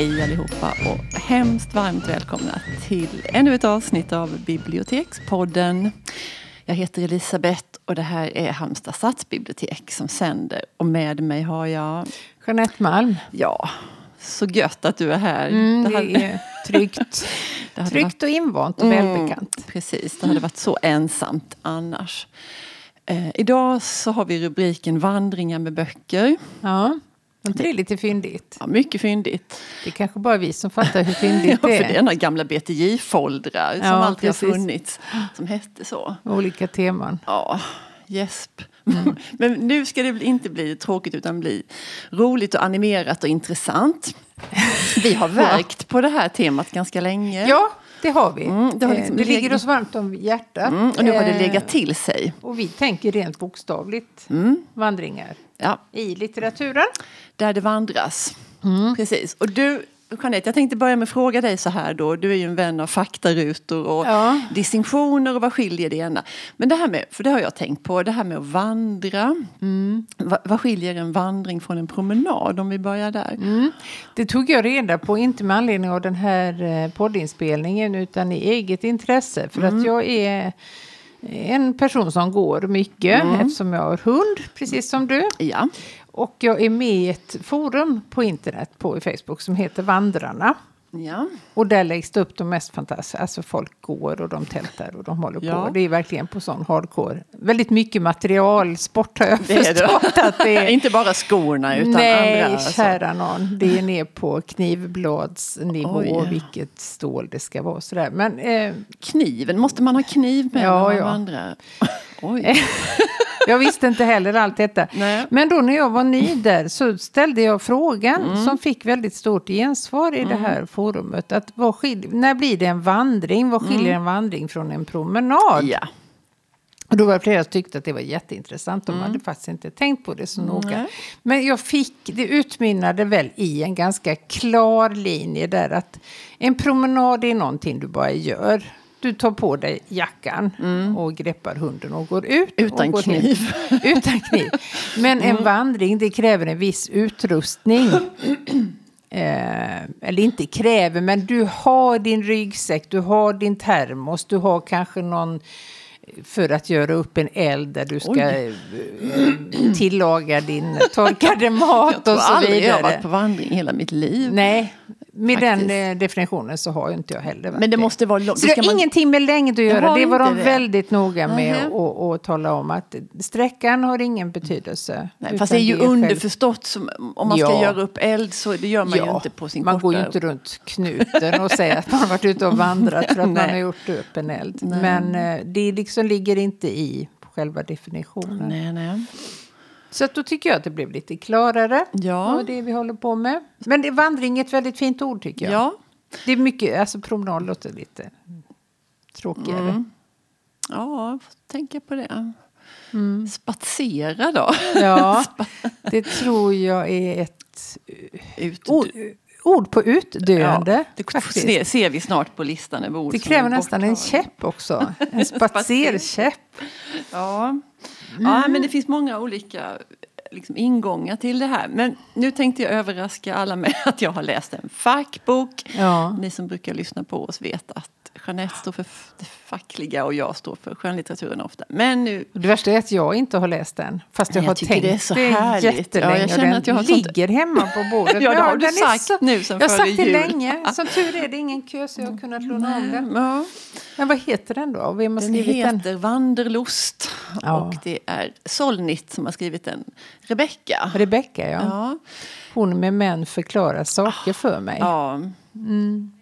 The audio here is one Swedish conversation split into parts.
Hej allihopa och hemskt varmt välkomna till ännu ett avsnitt av Bibliotekspodden. Jag heter Elisabeth och det här är Halmstad stadsbibliotek som sänder. Och med mig har jag... Jeanette Malm. Ja, så gött att du är här. Mm, det, det är tryggt. det tryggt varit... och invant och mm, välbekant. Precis, det hade varit så ensamt annars. Eh, idag så har vi rubriken Vandringar med böcker. Ja. Inte det är lite fyndigt? Ja, mycket fyndigt. Det är kanske bara vi som fattar hur fyndigt ja, det är. för det är några gamla BTJ-foldrar ja, som alltid precis. har funnits. Som hette så. Olika teman. Ja, gäsp. Mm. Men nu ska det inte bli tråkigt utan bli roligt och animerat och intressant. Vi har verkt på det här temat ganska länge. Ja, det har vi. Mm, det, har liksom det ligger oss varmt om hjärtat. Mm, och nu har det legat till sig. Och vi tänker rent bokstavligt mm. vandringar ja. i litteraturen. Där det vandras. Mm. Precis. Och du Jeanette, jag tänkte börja med att fråga dig så här då. Du är ju en vän av faktarutor och ja. distinktioner och vad skiljer det ena. Men det här med, för det har jag tänkt på, det här med att vandra. Mm. Va, vad skiljer en vandring från en promenad om vi börjar där? Mm. Det tog jag reda på, inte med anledning av den här eh, poddinspelningen utan i eget intresse. För mm. att jag är en person som går mycket mm. eftersom jag har hund, precis som du. Ja. Och jag är med i ett forum på internet på Facebook som heter Vandrarna. Ja. Och där läggs det upp de mest fantastiska, alltså folk går och de tältar och de håller ja. på. Det är verkligen på sån hardcore. Väldigt mycket materialsport har jag det förstått. Att det är... Inte bara skorna utan Nej, andra. Nej, kära någon. Det är ner på knivbladsnivå, Oj. vilket stål det ska vara. Sådär. Men, eh... Kniven, måste man ha kniv med ja, när man ja. vandrar? Oj. Jag visste inte heller allt detta. Nej. Men då när jag var ny där så ställde jag frågan mm. som fick väldigt stort gensvar i mm. det här forumet. Att vad skil- när blir det en vandring? Vad skiljer mm. en vandring från en promenad? Ja. Och då var det flera som tyckte att det var jätteintressant. De mm. hade faktiskt inte tänkt på det så noga. Mm. Men jag fick, det utmynnade väl i en ganska klar linje där att en promenad är någonting du bara gör. Du tar på dig jackan mm. och greppar hunden och går ut. Utan går kniv. Utan kniv. Men en mm. vandring det kräver en viss utrustning. Eh, eller inte kräver, men du har din ryggsäck, du har din termos, du har kanske någon för att göra upp en eld där du ska Oj. Eh, tillaga din torkade mat och så vidare. Jag har aldrig varit på vandring hela mitt liv. Nej, med Faktiskt. den eh, definitionen så har ju inte jag heller Men det måste vara Så det har man... ingenting med längd att göra. Det var de det. väldigt noga med att tala om att sträckan har ingen betydelse. Nej, fast det är ju det är underförstått. Som, om man ja. ska göra upp eld så det gör man ja. ju inte på sin Man korta... går ju inte runt knuten och säger att man har varit ute och vandrat för att man har gjort upp en eld. Nej. Men eh, det liksom ligger inte i själva definitionen. Nej, nej. Så då tycker jag att det blev lite klarare. Ja. Och det vi håller på med. Men det, vandring är ett väldigt fint ord tycker jag. Ja. Det är mycket, alltså promenad låter lite tråkigare. Mm. Ja, tänka på det. Mm. Spatsera då? Ja, det tror jag är ett Ut, ord, ord på utdöende. Ja, det faktiskt. ser vi snart på listan över ord Det kräver nästan en käpp också. En spatserkäpp. ja. Mm. Ja, men det finns många olika liksom, ingångar till det här. Men nu tänkte jag överraska alla med att jag har läst en fackbok. Ja. Ni som brukar lyssna på oss vet att Jeanette står för det fackliga och jag står för skönlitteraturen ofta. Men nu... Det värsta är att jag inte har läst den. Fast jag, jag har tänkt det är så härligt. jättelänge. Ja, jag känner att jag har ligger sånt... hemma på bordet. ja, det har du sagt så... nu sen Jag har sagt det länge. Som tur är det ingen kö så jag har kunnat låna om den. Ja. Men vad heter den då? Vem har den heter den? Vanderlust. Ja. Och det är Solnit som har skrivit den. Rebecka. Rebecka, ja. ja. Hon med män förklarar saker för mig. Ja. Mm.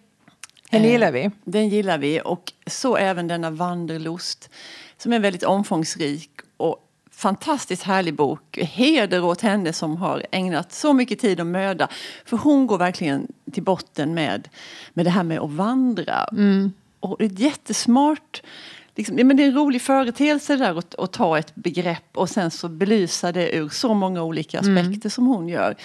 Den eh, gillar vi. Den gillar vi och så även denna Vanderlust som är väldigt omfångsrik och fantastiskt härlig bok. Heder åt henne som har ägnat så mycket tid och möda. För hon går verkligen till botten med, med det här med att vandra. Mm. Och ett jättesmart Liksom, men det är en rolig företeelse där att, att, ta ett begrepp och sen så belysa det ur så många olika mm. aspekter mm. som hon gör.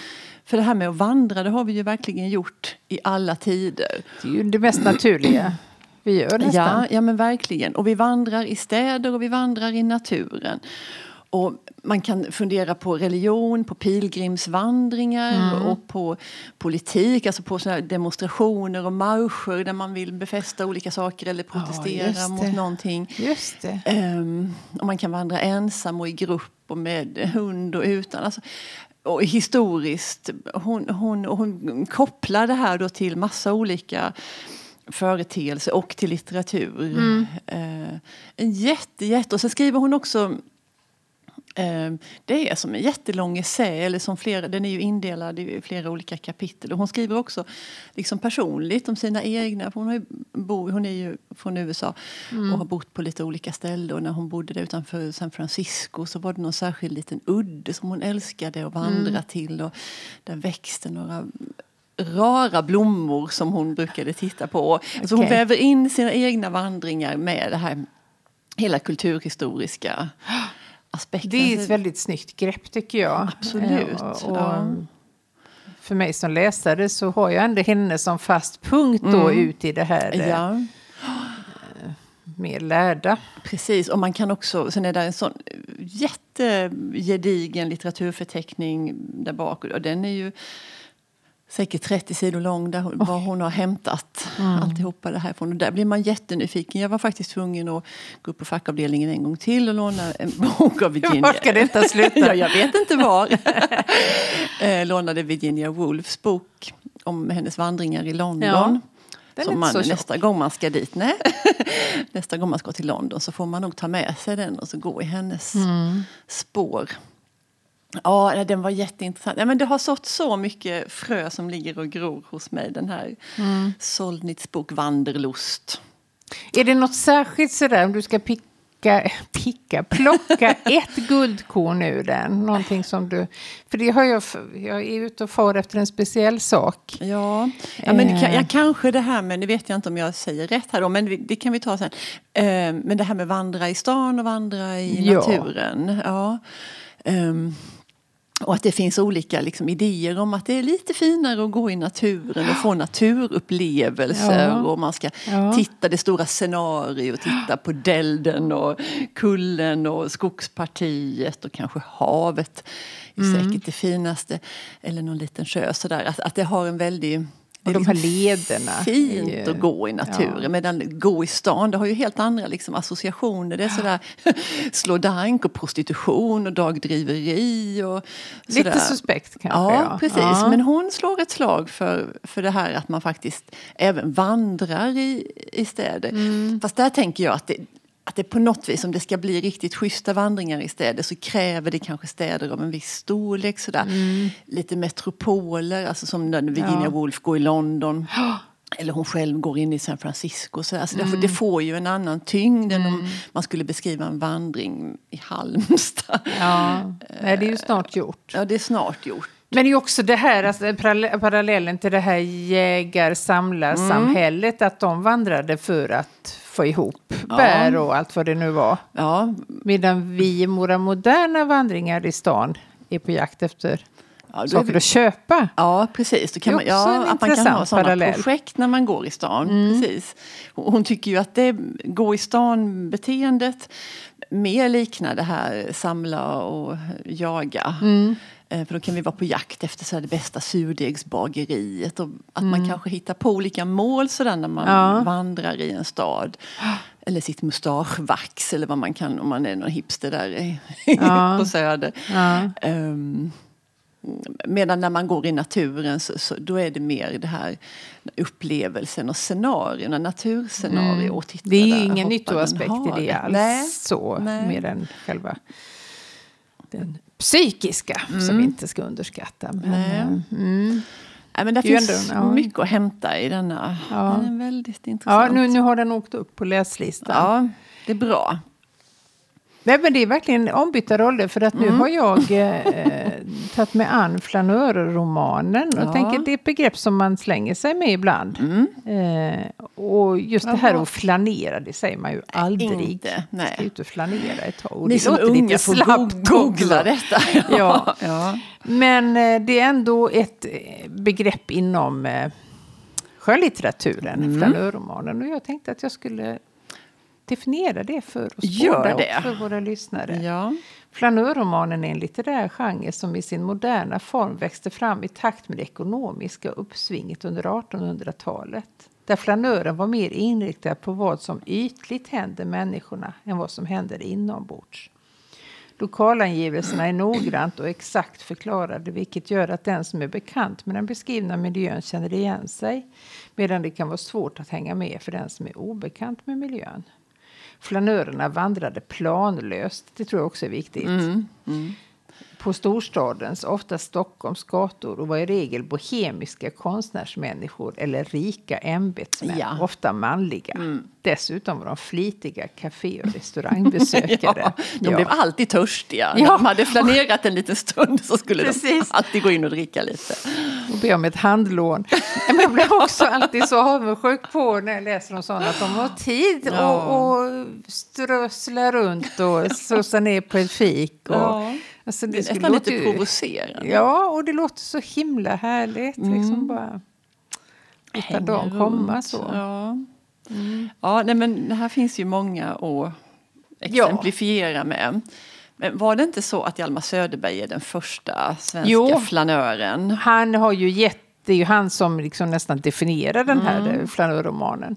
För det här med att vandra, det har vi ju verkligen gjort i alla tider. Det är ju det mest naturliga vi gör nästan. Ja, ja men verkligen. Och vi vandrar i städer och vi vandrar i naturen. Och man kan fundera på religion, på pilgrimsvandringar mm. och på politik, alltså på såna demonstrationer och marscher där man vill befästa olika saker eller protestera ja, mot någonting. Just det. Um, och man kan vandra ensam och i grupp och med hund och utan. Alltså, och historiskt, hon, hon, hon kopplar det här då till massa olika företeelser och till litteratur. Mm. Uh, en jätte, jätte... Och sen skriver hon också det är som en jättelång essä, eller som flera, den är ju indelad i flera olika kapitel. Och hon skriver också liksom personligt om sina egna, hon, har bo, hon är ju från USA mm. och har bott på lite olika ställen. Och när hon bodde där utanför San Francisco så var det någon särskild liten udde som hon älskade att vandra mm. till. Och där växte några rara blommor som hon brukade titta på. Okay. Alltså hon väver in sina egna vandringar med det här hela kulturhistoriska aspekten. Det är ett väldigt snyggt grepp tycker jag. Absolut. Och, och ja. För mig som läsare så har jag ändå henne som fast punkt då mm. ut i det här. Eh, ja. Eh, mer lärda. Precis, och man kan också, sen är det en sån jättegedigen litteraturförteckning där bak. Och den är ju säkert 30 sidor lång där hon, var hon har hämtat mm. alltihopa det här ifrån. Och där blir man jättenyfiken. Jag var faktiskt tvungen att gå upp på fackavdelningen en gång till och låna en bok av Virginia. Var ska detta sluta? ja, jag vet inte var. eh, lånade Virginia Woolfs bok om hennes vandringar i London. Ja. som man, nästa gång man ska dit, nej. nästa gång man ska till London så får man nog ta med sig den och så gå i hennes mm. spår. Ja, den var jätteintressant. Ja, men det har sått så mycket frö som ligger och gror hos mig. Den här mm. Solnits bok Vanderlust. Är det något särskilt sådär om du ska picka, picka plocka ett guldkorn ur den? Någonting som du... För det har jag, jag är ute och far efter en speciell sak. Ja, ja men det, ja, kanske det här med, nu vet jag inte om jag säger rätt här då, men det kan vi ta sen. Eh, men det här med vandra i stan och vandra i ja. naturen. Ja. Um, och att det finns olika liksom, idéer om att det är lite finare att gå i naturen och få naturupplevelser. Ja. Och man ska ja. titta det stora scenariot, titta på dälden och kullen och skogspartiet och kanske havet. är mm. säkert det finaste. Eller någon liten sjö. Sådär. Att, att det har en väldig och de här lederna. Fint ju, att gå i naturen. Ja. Medan gå i stan, det har ju helt andra liksom, associationer. Det är sådär slå dank och prostitution och dagdriveri. Och sådär. Lite suspekt kanske. Ja, ja. precis. Ja. Men hon slår ett slag för, för det här att man faktiskt även vandrar i, i städer. Mm. Fast där tänker jag att det, att det på något vis, om det ska bli riktigt schyssta vandringar i städer så kräver det kanske städer av en viss storlek. Sådär. Mm. Lite metropoler, alltså som när Virginia ja. Woolf går i London. Eller hon själv går in i San Francisco. Så alltså mm. Det får ju en annan tyngd mm. än om mm. man skulle beskriva en vandring i Halmstad. Ja, Nej, det är ju snart gjort. Ja, det är snart gjort. Men det är också det här, alltså, parallellen till det här jägar-samlarsamhället, mm. att de vandrade för att få ihop ja. bär och allt vad det nu var. Ja. Medan vi i våra moderna vandringar i stan är på jakt efter ja, saker vi... att köpa. Ja, precis. Då kan man, ja, att man kan ha sådana projekt när man går i stan. Mm. Precis. Hon tycker ju att det gå i stan-beteendet mer liknar det här samla och jaga. Mm. Eh, för då kan vi vara på jakt efter så det bästa surdegsbageriet. Och att mm. man kanske hittar på olika mål sådär när man ja. vandrar i en stad. Eller sitt mustaschvax eller vad man kan om man är någon hipster där ja. på Söder. Ja. Um, medan när man går i naturen så, så, då är det mer det här upplevelsen och scenarierna, naturscenarier. Mm. det är ju ingen nyttoaspekt i det alls. Nej. Så, Nej. mer än själva den psykiska mm. som vi inte ska underskatta. Men, Nej. Mm. Nej, men det, det finns ändå, ja. mycket att hämta i denna. Ja. Den är väldigt intressant. Ja, nu, nu har den åkt upp på läslistan. Ja, det är bra. Nej, men det är verkligen ombytta roller för att nu mm. har jag eh, tagit mig an flanörromanen och ja. tänker det är ett begrepp som man slänger sig med ibland. Mm. Eh, och just det här att flanera, det säger man ju aldrig. Inte, nej. Ska ut och flanera ett tag. Och Ni som unga får googla detta. ja. ja. Men eh, det är ändå ett eh, begrepp inom eh, skönlitteraturen, mm. flanörromanen. Och jag tänkte att jag skulle definiera det för oss Gör båda det. och för våra lyssnare. Ja. Flanörromanen är en litterär genre som i sin moderna form växte fram i takt med det ekonomiska uppsvinget under 1800-talet. Där flanören var mer inriktad på vad som ytligt händer människorna än vad som händer inombords. Lokalangivelserna är noggrant och exakt förklarade vilket gör att den som är bekant med den beskrivna miljön känner igen sig medan det kan vara svårt att hänga med för den som är obekant med miljön. Flanörerna vandrade planlöst, det tror jag också är viktigt. På storstadens, ofta Stockholms gator och var i regel bohemiska konstnärsmänniskor eller rika ämbetsmän, Ja. ofta manliga. Dessutom var de flitiga café och restaurangbesökare. Ja, de Ja. blev alltid törstiga. Ja. de hade flanerat en liten stund så skulle Precis. de alltid gå in och dricka lite. Och be om ett handlån. Men jag blir också alltid så avundsjuk på när jag läser om sådana att de har tid Ja. och, och strössla runt och sosa ner på ett fik. Och, Ja. alltså, Det är skulle nästan lite ju- provocerande. Ja, och det låter så himla härligt. Mm. Liksom bara låta dagen komma så. Ja, ja nej, men det här finns ju många att exemplifiera med. Men var det inte så att Hjalmar Söderberg är den första svenska Jo. flanören? Han har ju gett, det är ju han som liksom nästan definierar den här Mm. mm. flanörromanen.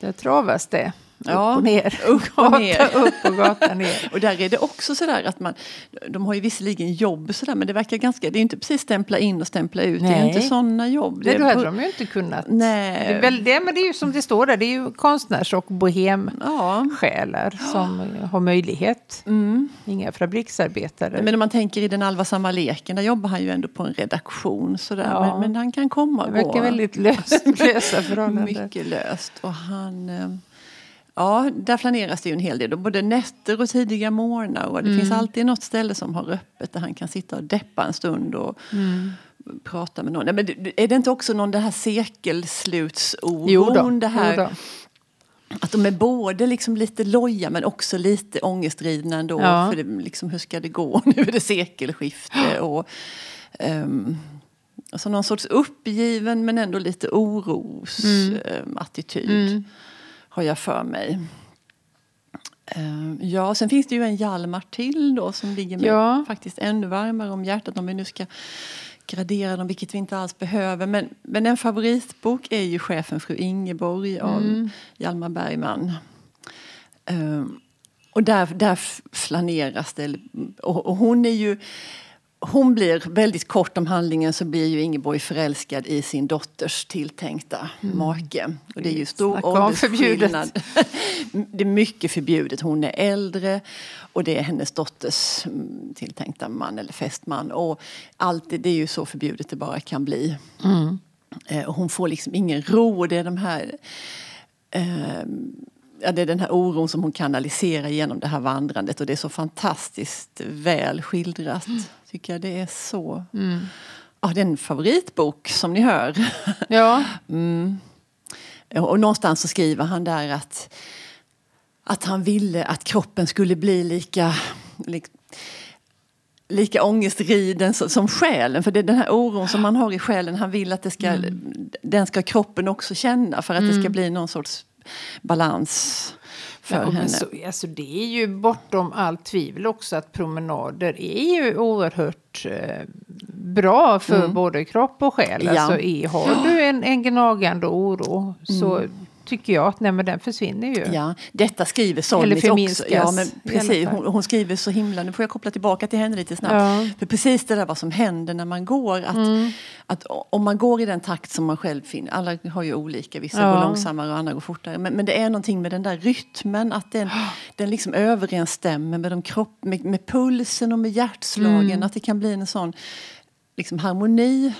Där travas det. Ja, upp och ner. upp och gata ner. upp och gata ner. Och där är det också sådär att man, de har ju visserligen jobb sådär men det verkar ganska, det är inte precis stämpla in och stämpla ut, det är Nej. inte sådana jobb. Det, då hade på- de ju inte kunnat. Nej. Det är, väl, det, men det är ju som det står där, det är ju konstnärs och bohemsjälar Ja. som har möjlighet. Mm. Inga fabriksarbetare. Men om man tänker i den allvarsamma leken, där jobbar han ju ändå på en redaktion sådär. Ja. Men, men han kan komma och det gå. verkar väldigt löst, lösa förhållanden. Mycket löst. Och han, eh, ja, där planeras det ju en hel del. Både nätter och tidiga morgnar. Och det Mm. finns alltid något ställe som har öppet där han kan sitta och deppa en stund och Mm. prata med någon. Nej, men är det inte också någon det här sekelslutsoron? Jo då, det här, jo. Att de är både liksom lite loja men också lite ångestdrivna ändå. Ja. För det, liksom, hur ska det gå? Nu är det sekelskifte. Och, um, alltså någon sorts uppgiven men ändå lite orosattityd. Mm. Har jag för mig. Ehm, ja, sen finns det ju en Hjalmar till då som ligger mig Ja. faktiskt ännu varmare om hjärtat om vi nu ska gradera dem, vilket vi inte alls behöver. Men, men en favoritbok är ju Chefen fru Ingeborg av Mm. Hjalmar Bergman. Ehm, och där, där flaneras det. Och, och hon är ju... Hon blir, väldigt kort om handlingen, så blir ju Ingeborg förälskad i sin dotters tilltänkta make. Och det är ju stor åldersskillnad. det är mycket förbjudet. Hon är äldre och det är hennes dotters mm, tilltänkta man eller fästman. Och allt det, det är ju så förbjudet det bara kan bli. Eh, och hon får liksom ingen ro. Det är de här... Eh, ja, det är den här oron som hon kanaliserar genom det här vandrandet. Och det är så fantastiskt väl skildrat. Tycker jag det är så... Ja, det är en favoritbok som ni hör. Ja, Och någonstans så skriver han där att, att han ville att kroppen skulle bli lika, lik, lika ångestriden som, själen. För det är den här oron som man har i själen, han vill att det ska, den ska kroppen också känna för att det ska bli någon sorts balans för Ja, henne. så, alltså det är ju bortom allt tvivel också att promenader är ju oerhört eh, bra för både kropp och själ. Mm. Ja. Alltså, är, har du en, en gnagande oro så tycker jag att nej, men den försvinner ju. Ja, detta skriver Solnit också. Ja, men precis, hon, hon skriver så himla, nu får jag koppla tillbaka till henne lite snabbt. Ja. För precis det där vad som händer när man går. Att, Mm. att om man går i den takt som man själv finner, alla har ju olika, vissa Ja. går långsammare och andra går fortare. Men, men det är någonting med den där rytmen, att den, den liksom överensstämmer med, de kropp, med, med pulsen och med hjärtslagen. Mm. Att det kan bli en sån liksom, harmoni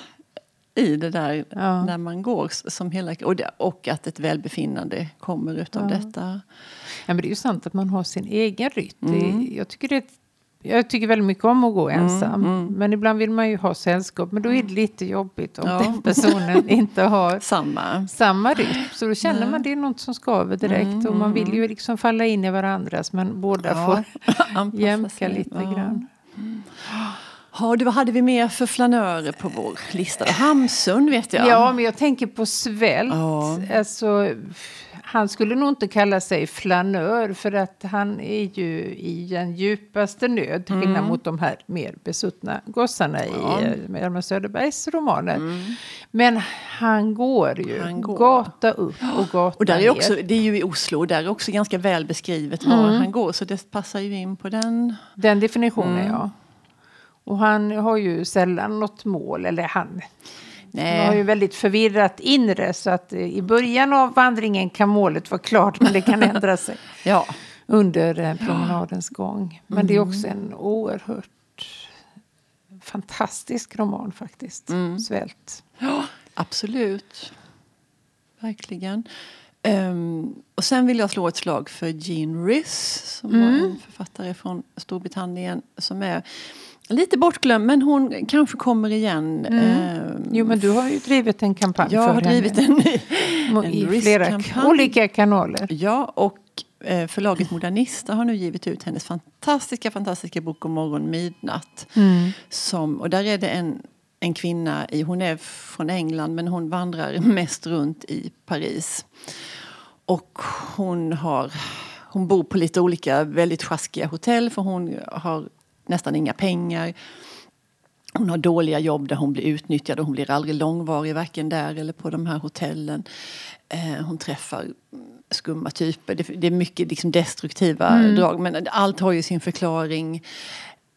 i det där Ja. när man går. Som hela, och, det, och att ett välbefinnande kommer utav detta. Ja, men det är ju sant att man har sin egen rytm. Mm. Jag, tycker det, jag tycker väldigt mycket om att gå ensam. Men ibland vill man ju ha sällskap. Men då är det lite jobbigt om Ja. den personen inte har Samma. samma rytm. Så då känner man det är något som skaver direkt. Och man vill ju liksom falla in i varandras. Men båda Ja, får jämka lite Ja. grann. Ja, du, vad hade vi mer för flanörer på vår lista? Hamsun vet jag. Ja, men jag tänker på svält. Ja. Alltså, han skulle nog inte kalla sig flanör för att han är ju i den djupaste nöd till skillnad mm. mot de här mer besuttna gossarna ja. i eh, Hjalmar Söderbergs romaner. Mm. Men han går ju han går. gata upp och gata och där är också, Det är ju i Oslo där är också ganska väl beskrivet var mm. han går så det passar ju in på den. Den definitionen mm. ja. Och han har ju sällan något mål, eller han Nej. Det har ju väldigt förvirrat inre så att eh, i början av vandringen kan målet vara klart men det kan ändra sig ja. under eh, promenadens gång. Men mm. det är också en oerhört fantastisk roman faktiskt. Mm. Svält. Ja, absolut. Verkligen. Um, och sen vill jag slå ett slag för Jean Rhys som mm. var en författare från Storbritannien som är Lite bortglömd, men hon kanske kommer igen. Mm. Eh, jo, men du har ju drivit en kampanj jag för har drivit en, en I flera olika kanaler. Ja, och eh, förlaget Modernista har nu givit ut hennes fantastiska, fantastiska bok om morgon midnatt. Mm. Som, och där är det en, en kvinna, i, hon är från England men hon vandrar mest runt i Paris. Och hon har hon bor på lite olika väldigt sjaskiga hotell för hon har nästan inga pengar. Hon har dåliga jobb där hon blir utnyttjad och hon blir aldrig långvarig varken där eller på de här hotellen. Eh, hon träffar skumma typer. Det, det är mycket liksom destruktiva mm. drag men allt har ju sin förklaring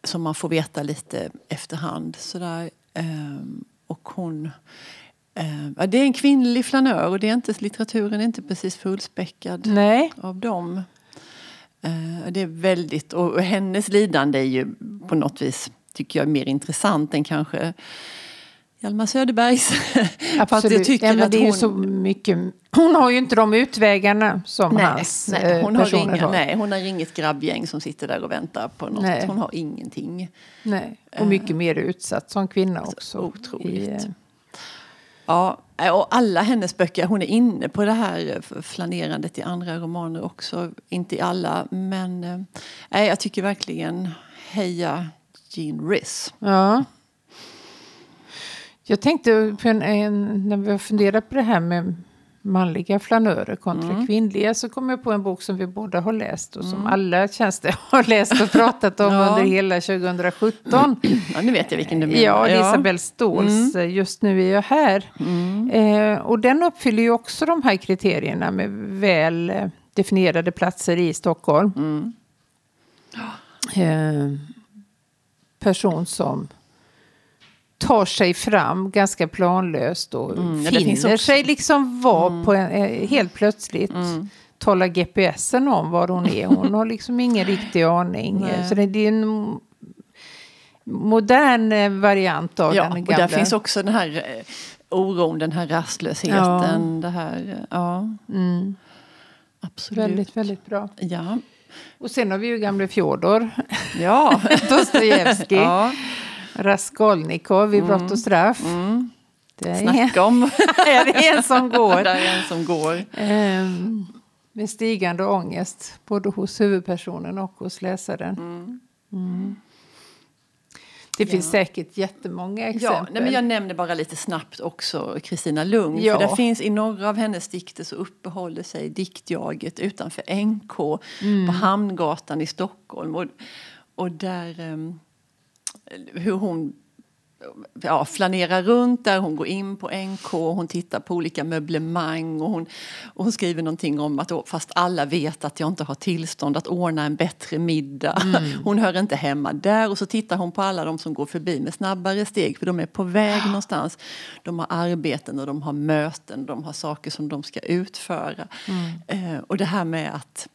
som man får veta lite efterhand. Sådär. Eh, och hon... Eh, det är en kvinnlig flanör och det är inte, litteraturen är inte precis fullspäckad Nej. av dem. Eh, det är väldigt, och hennes lidande är ju på något vis, tycker jag, mer intressant än kanske Hjalmar Söderbergs. Absolut, jag ja, men det är hon... så mycket. Hon har ju inte de utvägarna som nej, hans nej, eh, hon personer har. Inga, har. Nej, hon har inget grabbgäng som sitter där och väntar på något. Nej. Hon har ingenting. Nej, och mycket uh, mer utsatt som kvinna också. Otroligt. I, Ja, och alla hennes böcker, hon är inne på det här flanerandet i andra romaner också. Inte i alla, men äh, jag tycker verkligen heja Jean Riss. Ja. Jag tänkte på en, en, när vi har funderat på det här med manliga flanörer kontra mm. kvinnliga så kom jag på en bok som vi båda har läst och som mm. alla det har läst och pratat om ja. under hela 2017. Ja, nu vet jag vilken du menar. Ja, är Isabelle Ståhls mm. Just nu är jag här. Mm. Eh, och den uppfyller ju också de här kriterierna med väl eh, definierade platser i Stockholm. Mm. Eh, person som tar sig fram ganska planlöst och mm, finner sig liksom vara mm. på en, eh, helt plötsligt. Mm. Talar GPSen om var hon är. Hon har liksom ingen riktig aning. Nej. Så det, det är en modern eh, variant av ja, den gamla. Och där finns också den här eh, oron, den här rastlösheten. Ja. Det här, ja. Mm. Absolut. Väldigt, väldigt bra. Ja. Och sen har vi ju gamle Fjodor. Ja. Dostojevskij. ja. Raskolnikov i Brott och mm. straff. Mm. Det är Snacka om! ja, det är en som går. det är en som går. Um, med stigande ångest, både hos huvudpersonen och hos läsaren. Mm. Mm. Det finns säkert jättemånga exempel. Ja, nej, men jag nämner bara lite snabbt också Kristina Lugn. Ja. För det finns i några av hennes dikter så uppehåller sig diktjaget utanför NK mm. på Hamngatan i Stockholm. Och, och där... Um, hur hon ja, flanerar runt där, hon går in på NK, hon tittar på olika möblemang och hon, och hon skriver någonting om att fast alla vet att jag inte har tillstånd att ordna en bättre middag. Mm. Hon hör inte hemma där och så tittar hon på alla de som går förbi med snabbare steg för de är på väg ja. någonstans. De har arbeten och de har möten, de har saker som de ska utföra. Mm. Eh, och det här med att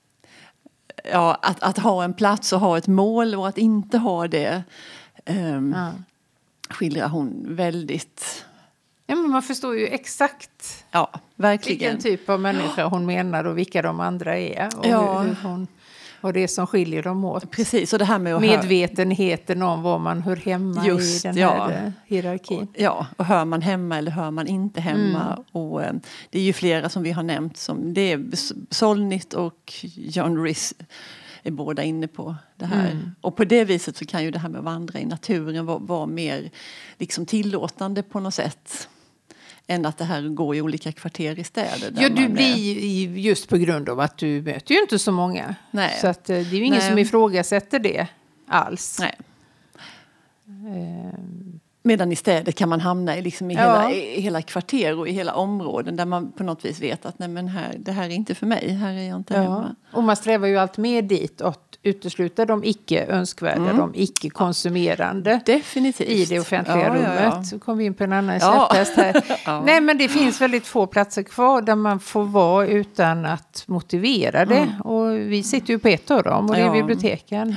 Ja, att, att ha en plats och ha ett mål och att inte ha det um, ja. skildrar hon väldigt... Ja, men man förstår ju exakt ja, verkligen. vilken typ av människa hon menar och vilka de andra är. Och ja. hur, hon, vad det är som skiljer dem åt. Precis, och det här med att Medvetenheten om var man hör hemma Just, i den ja. här eh, hierarkin. Och, ja, och hör man hemma eller hör man inte hemma. Mm. Och, um, det är ju flera som vi har nämnt. Som, det är Solnit och John Rhys är båda inne på det här. Mm. Och på det viset så kan ju det här med att vandra i naturen vara, vara mer liksom tillåtande på något sätt. än att det här går i olika kvarter i städer. Ja, du blir just på grund av att du möter ju inte så många. Nej. Så att, eh, det är ju ingen Nej. som ifrågasätter det alls. Nej. Medan i städer kan man hamna i, liksom i, ja. hela, i hela kvarter och i hela områden där man på något vis vet att nej men här, det här är inte för mig, här är jag inte ja. hemma. Och man strävar ju allt mer dit utesluta de icke önskvärda, mm. de icke konsumerande Definitivt. i det offentliga ja, rummet. Ja, ja. Så kom vi in på en annan käpphäst här. Nej men det finns väldigt få platser kvar där man får vara utan att motivera det. Mm. Och vi sitter ju på ett av dem och det är biblioteken.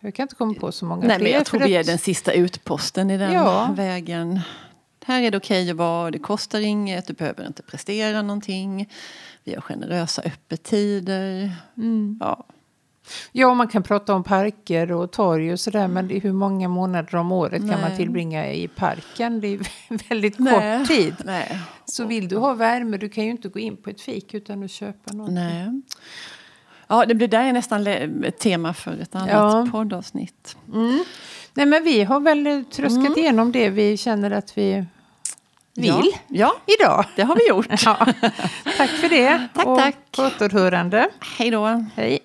Jag kan inte komma på så många Nej, fler. Men jag tror vi är den sista utposten i den vägen. Här är det okej okay att vara, det kostar inget, du behöver inte prestera någonting. Vi har generösa öppettider. Mm. Ja. Ja, man kan prata om parker och torg och sådär, men hur många månader om året Nej. kan man tillbringa i parken? Det är väldigt Nej. kort tid. Nej. Så vill du ha värme, du kan ju inte gå in på ett fik utan att köpa något. Nej. Ja, det blir där nästan ett tema för ett annat ja. poddavsnitt. Mm. Nej, men vi har väl tröskat mm. igenom det vi känner att vi vill ja. ja, idag. Det har vi gjort. ja. Tack för det. tack, och tack. På återhörande. Hej då. Hej.